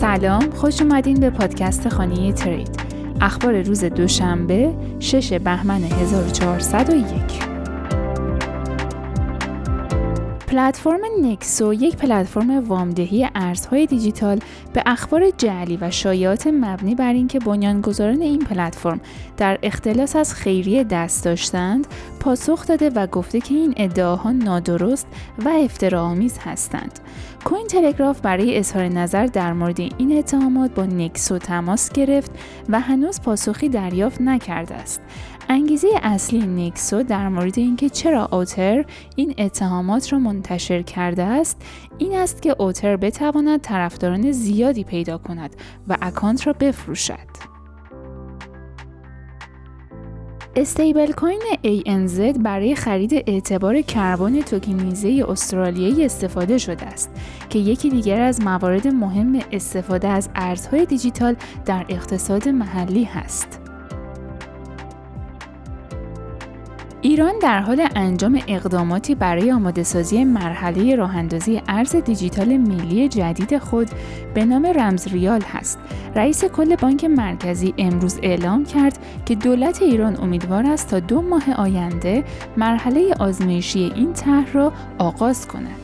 سلام خوش اومدین به پادکست خانه ترید. اخبار روز دوشنبه 6 بهمن 1401 پلتفرم نکسو یک پلتفرم وامدهی ارزهای دیجیتال به اخبار جعلی و شایعات مبنی بر اینکه بنیانگذاران این پلتفرم در اختلاس از خیریه دست داشتند پاسخ داده و گفته که این ادعاها نادرست و افتراآمیز هستند. کوین تلگراف برای اظهار نظر در مورد این اتهامات با نکسو تماس گرفت و هنوز پاسخی دریافت نکرده است. انگیزه اصلی نیکسو در مورد اینکه چرا اوتر این اتهامات را منتشر کرده است این است که اوتر بتواند طرفداران زیادی پیدا کند و اکانت را بفروشد. استیبل کوین ANZ برای خرید اعتبار کربن توکینیزه استرالیایی استفاده شده است که یکی دیگر از موارد مهم استفاده از ارزهای دیجیتال در اقتصاد محلی هست. ایران در حال انجام اقداماتی برای آماده سازی مرحله راه اندازی ارز دیجیتال ملی جدید خود به نام رمز ریال هست. رئیس کل بانک مرکزی امروز اعلام کرد که دولت ایران امیدوار است تا دو ماه آینده مرحله آزمایشی این طرح را آغاز کند.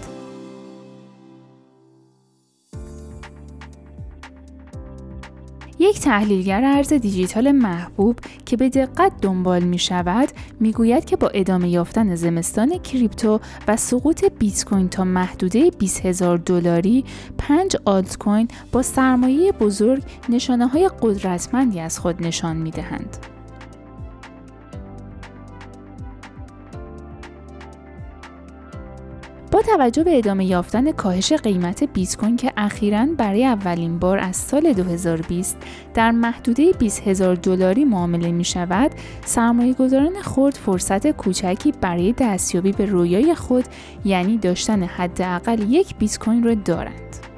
یک تحلیلگر ارز دیجیتال محبوب که به دقت دنبال می شود می گوید که با ادامه یافتن زمستان کریپتو و سقوط بیت کوین تا محدوده 20 هزار دلاری پنج آلت کوین با سرمایه بزرگ نشانه های قدرتمندی از خود نشان می دهند. با توجه به ادامه یافتن کاهش قیمت بیت کوین که اخیرا برای اولین بار از سال 2020 در محدوده 20 هزار دلاری معامله می شود، سرمایه گذاران خرد فرصت کوچکی برای دستیابی به رویای خود یعنی داشتن حداقل یک بیت کوین را دارند.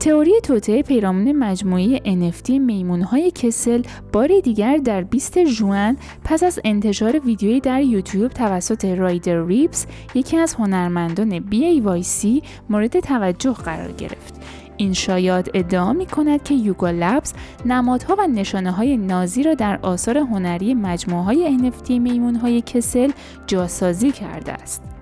تئوری توطعه پیرامون مجموعه NFT میمونهای کسل بار دیگر در 20 ژوئن پس از انتشار ویدیویی در یوتیوب توسط رایدر ریپس یکی از هنرمندان BAYC مورد توجه قرار گرفت. این شایاد ادعا می کند که یوگا لبس نمادها و نشانه های نازی را در آثار هنری مجموعه های NFT میمون های کسل جاسازی کرده است.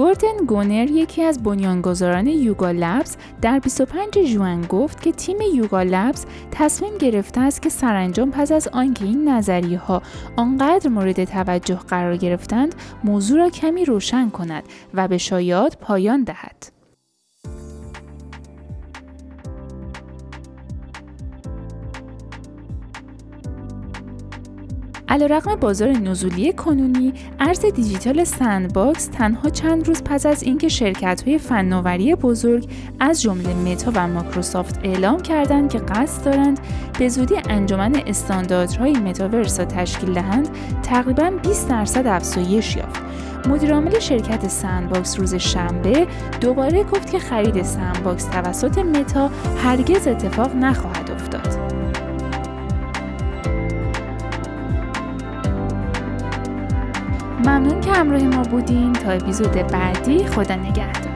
گوردن گونر یکی از بنیانگذاران یوگا لبز در 25 ژوئن گفت که تیم یوگا لبز تصمیم گرفته است که سرانجام پس از آنکه این نظریه ها آنقدر مورد توجه قرار گرفتند موضوع را کمی روشن کند و به شایعات پایان دهد. علیرغم بازار نزولی کنونی ارز دیجیتال سندباکس تنها چند روز پس از اینکه های فناوری بزرگ از جمله متا و مایکروسافت اعلام کردند که قصد دارند به زودی انجمن استانداردهای متاورس را تشکیل دهند تقریبا 20 درصد افزایش یافت مدیرعامل شرکت سندباکس روز شنبه دوباره گفت که خرید سندباکس توسط متا هرگز اتفاق نخواهد افتاد. ممنون که همراه ما بودین. تا اپیزود بعدی خدا نگهدار.